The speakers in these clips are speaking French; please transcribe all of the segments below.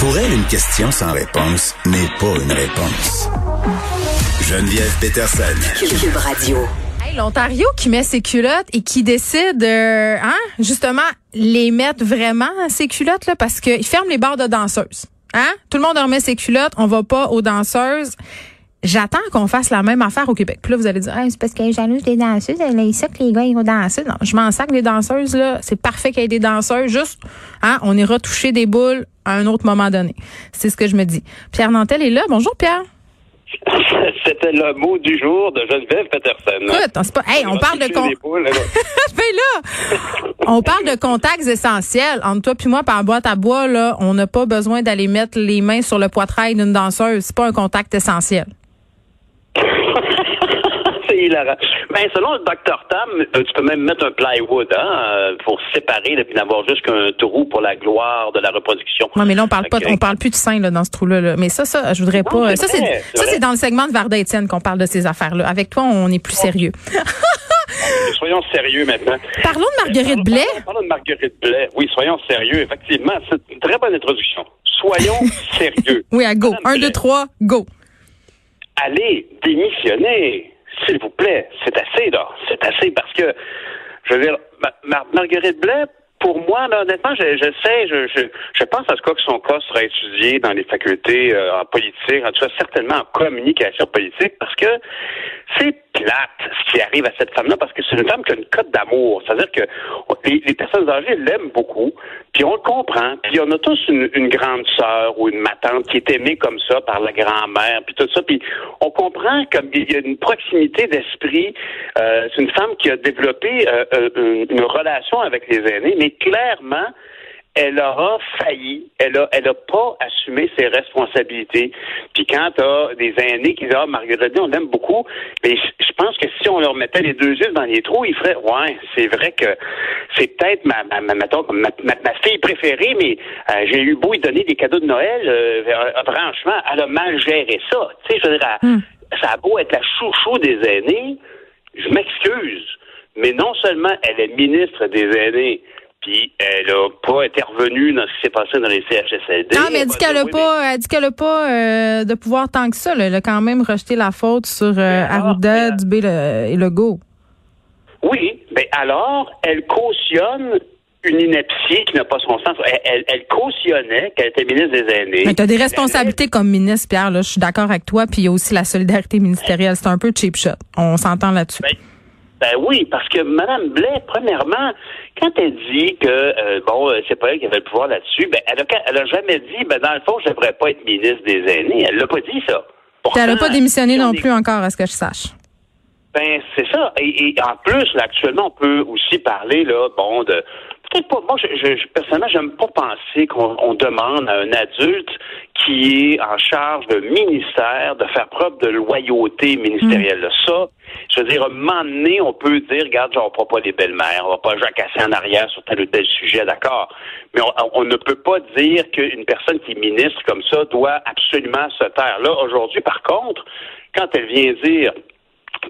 Pour elle, une question sans réponse n'est pas une réponse. Geneviève Peterson. Cube Radio. Hey, L'Ontario qui met ses culottes et qui décide, euh, hein, justement, les mettre vraiment ses culottes là, parce qu'ils ferment les bars de danseuses. Hein? Tout le monde remet ses culottes, on va pas aux danseuses. J'attends qu'on fasse la même affaire au Québec. Puis là, vous allez dire, Hey, c'est parce qu'elle est jalouse des danseuses, elle a ça que les gars ils vont danser. Non, je m'en sac les danseuses, là. C'est parfait qu'il y ait des danseuses. Juste, hein, on ira toucher des boules à un autre moment donné. C'est ce que je me dis. Pierre Nantel est là. Bonjour, Pierre. C'était le mot du jour de Geneviève Peterson. Écoute, pas, hey, on parle de con... Les poules, là. Là, on parle de contacts essentiels. Entre toi puis moi, par boîte à bois, là, on n'a pas besoin d'aller mettre les mains sur le poitrail d'une danseuse. C'est pas un contact essentiel. C'est hilarant. Ben, selon le docteur Tam, euh, tu peux même mettre un plywood hein, euh, pour séparer et n'avoir juste qu'un trou pour la gloire de la reproduction. Non, mais là, on parle pas, on parle plus de sein là, dans ce trou-là. là. Mais ça, ça, je voudrais Non, pas. Ça, c'est ça, dans le segment de Varda Étienne qu'on parle de ces affaires-là. Avec toi, on est plus sérieux. Soyons sérieux maintenant. Parlons de Marguerite Blais. Parlons, parlons de Marguerite Blais. Oui, soyons sérieux. Effectivement, c'est une très bonne introduction. Soyons sérieux. Oui, à go. Madame Un, Blais. deux, trois, go. Allez démissionner, s'il vous plaît. C'est assez, là. C'est assez parce que, je veux dire, Ma- Mar- Marguerite Blais, pour moi, là, honnêtement, je, je sais, je, je, je pense à ce cas que son cas sera étudié dans les facultés euh, en politique, en tout cas certainement en communication politique, parce que c'est plate ce qui arrive à cette femme-là, parce que c'est une femme qui a une cote d'amour. C'est-à-dire que les, les personnes âgées l'aiment beaucoup, puis on le comprend, puis on a tous une, une grande sœur ou une matante qui est aimée comme ça par la grand-mère, puis tout ça, puis on comprend qu'il y a une proximité d'esprit. Euh, c'est une femme qui a développé euh, euh, une, une relation avec les aînés, mais clairement, elle aura failli, elle a, elle a pas assumé ses responsabilités. Puis quand t'as des aînés qui disent ah Marguerite, on l'aime beaucoup, mais je pense que si on leur mettait les deux yeux dans les trous, ils feraient ouais, c'est vrai que c'est peut-être ma, ma, ma, ma, ma, fille préférée, mais euh, j'ai eu beau lui donner des cadeaux de Noël, euh, euh, franchement, elle a mal géré ça. Tu sais, je veux dire, elle- ça a beau être la chouchou des aînés, je m'excuse, mais non seulement elle est ministre des aînés, puis elle n'a pas intervenu dans ce qui s'est passé dans les CHSLD. Non, mais elle dit qu'elle a Oui, pas, elle dit qu'elle pas euh, de pouvoir tant que ça. là. Elle a quand même rejeté la faute sur euh, alors, Arruda, Dubé le- et Legault. Oui, mais alors, elle cautionne une ineptie qui n'a pas son sens. Elle, elle, elle cautionnait qu'elle était ministre des aînés. Mais tu as des responsabilités comme ministre, Pierre. Là, je suis d'accord avec toi. Puis il y a aussi la solidarité ministérielle. C'est un peu cheap shot. On s'entend là-dessus. Ben, ben oui, parce que Mme Blais, premièrement, quand elle dit que euh, bon, euh, c'est pas elle qui avait le pouvoir là-dessus, ben elle a, elle a jamais dit, ben dans le fond, je devrais pas être ministre des aînés. Elle l'a pas dit ça. Elle n'a pas démissionné si on non plus encore, à ce que je sache. Ben, c'est ça. Et, et en plus, là, actuellement, on peut aussi parler, là, bon, de. Peut-être pas. Moi, je, je, je- personnellement, j'aime pas penser qu'on on demande à un adulte qui est en charge d'un ministère de faire preuve de loyauté ministérielle. Ça, je veux dire, à un moment donné, on peut dire, regarde, genre, on prend pas les belles-mères, on va pas jacasser en arrière sur tel ou tel sujet, d'accord. Mais on, on ne peut pas dire qu'une personne qui est ministre comme ça doit absolument se taire. Là, aujourd'hui, par contre, quand elle vient dire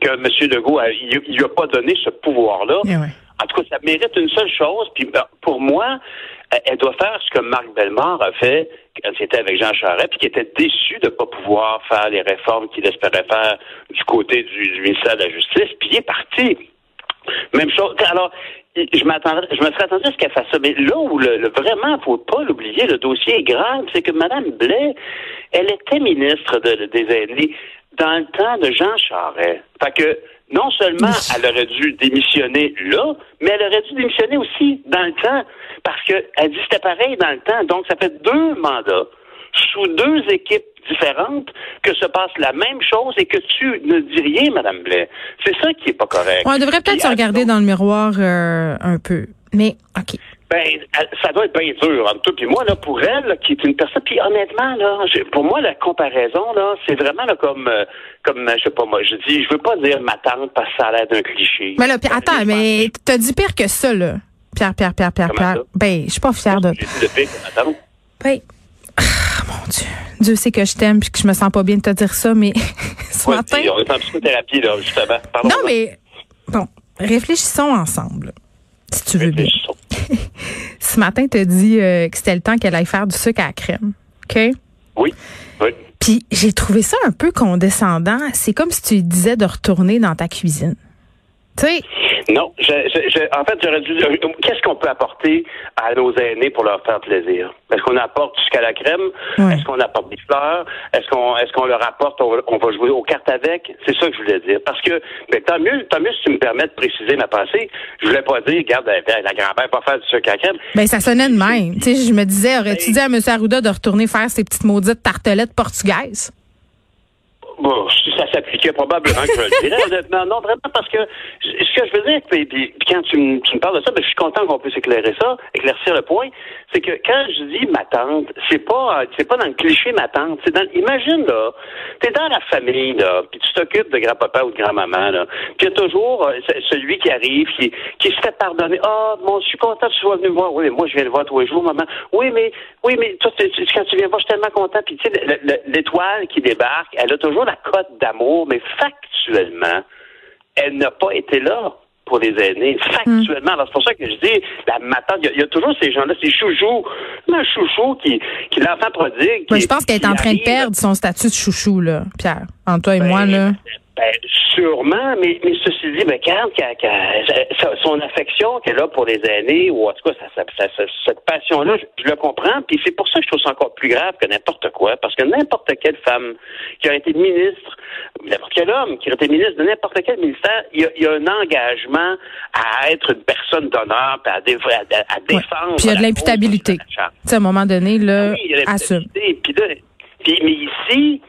que M. Legault, il lui a pas donné ce pouvoir-là. Eh ouais. En tout cas, ça mérite une seule chose. Puis ben, pour moi, elle- elle doit faire ce que Marc Bellemare a fait quand il était avec Jean Charest, puis qui était déçu de ne pas pouvoir faire les réformes qu'il espérait faire du côté du, ministère de la Justice. Puis il est parti. Même chose. Alors, je m'attendrais, je me serais attendu à ce qu'elle fasse ça. Mais là où le, le- vraiment, faut pas l'oublier, le dossier est grave, c'est que Mme Blais, elle était ministre de- des aînés dans le temps de Jean Charest. Fait que non seulement elle aurait dû démissionner là, mais elle aurait dû démissionner aussi dans le temps. Parce que elle dit c'était pareil dans le temps. Donc, ça fait deux mandats sous deux équipes différentes que se passe la même chose et que tu ne dis rien, Madame Blais. C'est ça qui est pas correct. On devrait peut-être se regarder dans le miroir euh, un peu. Mais, OK. Ben, ça doit être bien dur entre toi et moi, là, pour elle, là, qui est une personne. Puis honnêtement, là, pour moi, la comparaison, là, c'est vraiment là, comme, euh, comme, euh, je sais pas moi, je dis, je veux pas dire ma tante parce que ça a l'air d'un cliché. Mais là, puis attends, mais t'as dit pire que ça, là. Pierre, Pierre, Pierre, Pierre, Comment Pierre. ça? Ben, je suis pas fière de. J'ai dit le pire que ma tante. Ben, ah, mon Dieu. Dieu sait que je t'aime puis que je me sens pas bien de te dire ça, mais ce Ouais, matin. puis on est en psychothérapie, là, justement. Pardon. Non, mais bon, réfléchissons ensemble, si tu veux bien. Ce matin, t'as dit euh, que c'était le temps qu'elle aille faire du sucre à la crème. OK? Oui, oui. Puis j'ai trouvé ça un peu condescendant. C'est comme si tu disais de retourner dans ta cuisine. Non, je, je- je- en fait, j'aurais dû. Qu'est-ce qu'on peut apporter à nos aînés pour leur faire plaisir? Est-ce qu'on apporte jusqu'à la crème? Est-ce qu'on apporte des fleurs? Est-ce qu'on est-ce qu'on leur apporte on, va- on va jouer aux cartes avec? C'est ça que je voulais dire. Parce que ben, tant mieux, tant mieux si tu me permets de préciser ma pensée. Je voulais pas dire, regarde, la, la grand-mère va faire du sucre à la crème. ben ça sonnait de même. Tu sais, je me disais, aurais-tu Ben- dit à M. Arruda de retourner faire ses petites maudites tartelettes portugaises? Bon, si ça s'appliquait, probablement que je le dirais, honnêtement. Non, vraiment, parce que ce que je veux dire, puis, puis- puis quand tu me, tu me parles de ça, ben, je suis content qu'on puisse éclairer ça, éclaircir le point. C'est que quand je dis ma tante, c'est pas, c'est pas dans le cliché ma tante. C'est dans, imagine, là, t'es dans la famille, là, puis tu t'occupes de grand-papa ou de grand-maman, là. Puis il y a toujours euh, ce- celui qui arrive, qui, qui se fait pardonner. Ah, bon, je suis content que tu sois venu me voir. Oui, mais moi, je viens le voir tous les jours, maman. Oui, mais, oui, mais toi, quand tu viens voir, je suis tellement content. Puis, tu sais, le- le- l'étoile qui débarque, elle a toujours la cote d'amour, mais factuellement, elle n'a pas été là pour les aînés. Factuellement. Alors, c'est pour ça que je dis, la matante, il y a- il y, a toujours ces gens-là, ces chouchous, un chouchou qui, qui l'enfant prodigue. Moi, qui- je pense qu'elle est en train de perdre son statut de chouchou, là, Pierre. Entre toi et Ben, moi, là. Ben, sûrement, mais, mais ceci dit, ben, sa- son affection qu'elle a pour les aînés, ou en tout cas, ça- ça- ça- ça- cette passion-là, je, je le comprends, puis c'est pour ça que je trouve ça encore plus grave que n'importe quoi, parce que n'importe quelle femme qui a été ministre, n'importe quel homme qui a été ministre de n'importe quel ministère, il y, a, il y a un engagement à être une personne d'honneur, puis à, dé- à- à défendre. Puis il y a de l'imputabilité. de à un moment donné, là, Ah Oui, il y a assume. l'imputabilité. Puis là, puis- mais ici,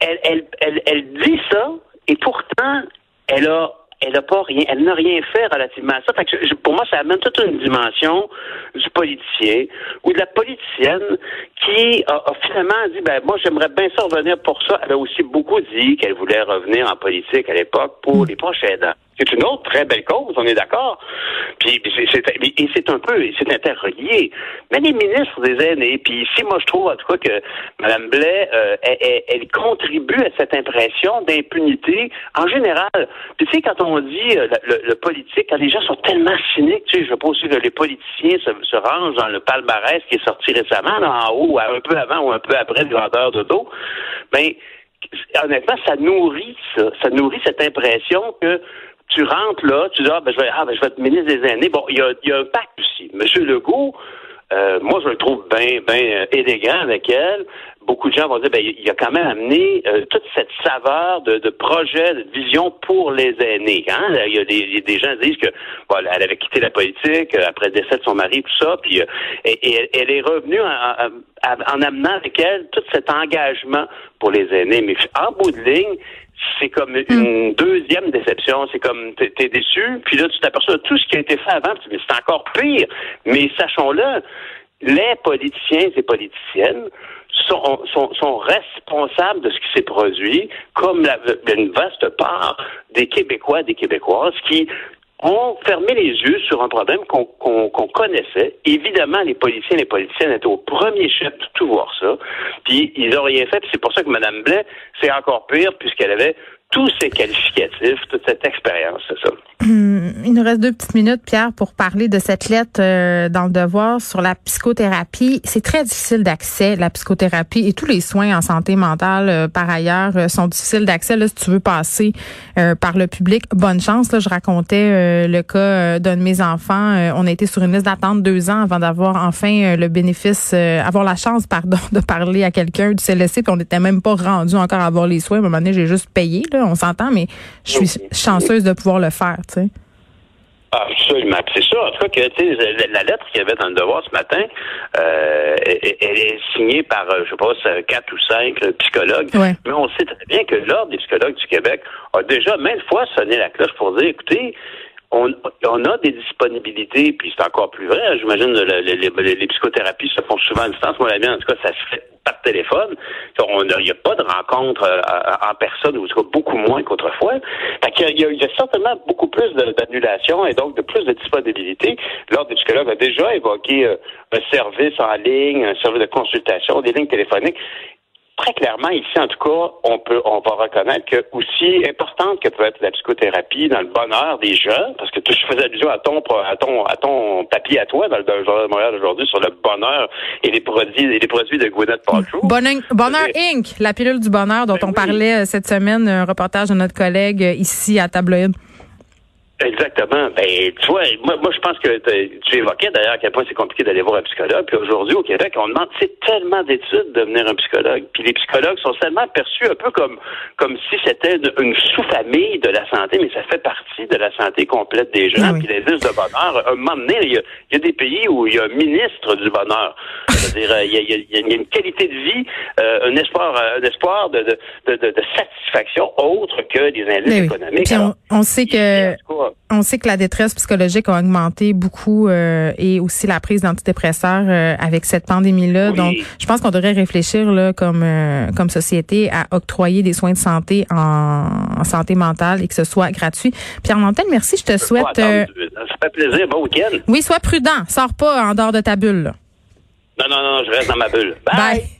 elle, elle, elle, elle dit ça, et pourtant, elle a, elle a pas rien, elle n'a rien fait relativement à ça. Fait que je- pour moi, ça amène toute une dimension du politicien ou de la politicienne qui a, a finalement dit, ben moi, j'aimerais bien ça revenir pour ça. Elle a aussi beaucoup dit qu'elle voulait revenir en politique à l'époque pour les proches aidants. C'est une autre très belle cause, on est d'accord. Puis c'est, et c'est un peu, c'est interrelié. Mais les ministres des aînés, puis ici, moi, je trouve en tout cas que Mme Blais, euh, elle, elle- contribue à cette impression d'impunité en général. Tu sais, quand on dit euh, le, le- politique, quand les gens sont tellement cyniques, tu sais, je veux pas aussi que les politiciens se, se rangent dans le palmarès qui est sorti récemment, là, en haut, un peu avant ou un peu après de grandeur de dos. Ben, honnêtement, ça nourrit ça. Ça nourrit cette impression que tu rentres là, tu dis ah ben je vais ah ben je vais être ministre des aînés. Bon, il y a, y a un pacte aussi. Monsieur Legault, euh, moi je le trouve bien bien élégant avec elle. Beaucoup de gens vont dire ben il a quand même amené euh, toute cette saveur de, de projet, de vision pour les aînés. Hein? Il y a des, des gens qui disent que elle avait quitté la politique euh, après le décès de son mari tout ça, puis euh, et, et elle, elle est revenue en, en, en amenant avec elle tout cet engagement pour les aînés. Mais en bout de ligne, c'est comme une deuxième déception. C'est comme t'es es déçu, puis là tu t'aperçois de tout ce qui a été fait avant, puis c'est encore pire. Mais sachons-le, les politiciens et politiciennes sont, sont, sont responsables de ce qui s'est produit, comme la, une vaste part des Québécois, des Québécoises qui ont fermé les yeux sur un problème qu'on connaissait. Évidemment, les policiers et les politiciennes étaient au premier chef de tout voir ça. Puis ils n'ont rien fait. C'est pour ça que Mme Blais, c'est encore pire puisqu'elle avait tous ces qualificatifs, toute cette expérience, c'est ça. Hum, nous reste deux petites minutes, Pierre, pour parler de cette lettre euh, dans le devoir sur la psychothérapie. C'est très difficile d'accès, la psychothérapie et tous les soins en santé mentale, euh, par ailleurs, euh, sont difficiles d'accès. Là, si tu veux passer par le public, bonne chance. Là, je racontais le cas d'un de mes enfants. On a été sur une liste d'attente deux ans avant d'avoir enfin le bénéfice, avoir la chance, pardon, de parler à quelqu'un du CLSC. Puis on n'était même pas rendu encore à avoir les soins. À un moment donné, j'ai juste payé. Là, on s'entend, mais je suis chanceuse de pouvoir le faire. Tu sais. Absolument. C'est ça, en tout cas, que la, lettre qu'il y avait dans le devoir ce matin, euh, elle, elle est signée par, euh, je sais pas, c'est quatre ou cinq euh, psychologues. Ouais. Mais on sait très bien que l'Ordre des psychologues du Québec a déjà maintes fois sonné la cloche pour dire, écoutez, on, on a des disponibilités, puis c'est encore plus vrai. hein, J'imagine le- le- les, les- psychothérapies se font souvent à distance. Moi, la mienne, en tout cas, ça se fait par téléphone. Il n'y a pas de rencontre euh, en personne, ou en tout cas beaucoup moins qu'autrefois. Il y, a, il y a certainement beaucoup plus d'annulations et donc de plus de disponibilité. L'Ordre des psychologues a déjà évoqué euh, un service en ligne, un service de consultation, des lignes téléphoniques très clairement, ici, en tout cas, on peut, on va reconnaître que aussi importante que peut être la psychothérapie dans le bonheur des gens, parce que tu faisais allusion à ton, à ton, à ton papier à toi dans le Journal de Montréal aujourd'hui sur le bonheur et les produits, et les produits de Gwyneth Paltrow. Bonheur, bonheur Inc., la pilule du bonheur dont Ben on oui. parlait euh, cette semaine, un reportage de notre collègue euh, ici à Tabloïd. Exactement. Ben, tu vois, moi, moi je pense que tu évoquais d'ailleurs à quel point c'est compliqué d'aller voir un psychologue. Puis aujourd'hui, au Québec, on demande c'est tellement d'études de devenir un psychologue. Puis les psychologues sont tellement perçus un peu comme comme si c'était une, sous-famille de la santé, mais ça fait partie de la santé complète des gens. Oui. Puis l'indice de bonheur, à un moment donné, il y, a, il y a des pays où il y a un ministre du bonheur. C'est-à-dire, euh, il y a, y a- y a une qualité de vie, euh, un espoir, euh, un espoir de, de, de, de- satisfaction autre que des indices oui. économiques. On, on sait que on sait que la détresse psychologique a augmenté beaucoup euh, et aussi la prise d'antidépresseurs euh, avec cette pandémie-là. Oui. Donc, je pense qu'on devrait réfléchir là comme euh, comme société à octroyer des soins de santé en, en santé mentale et que ce soit gratuit. Pierre Nantel, merci. Je te souhaite. euh, Ça fait plaisir. Bon week-end. oui, sois prudent. Sors pas en dehors de ta bulle. là. Non, non, non, je reste dans ma bulle. Bye. Bye.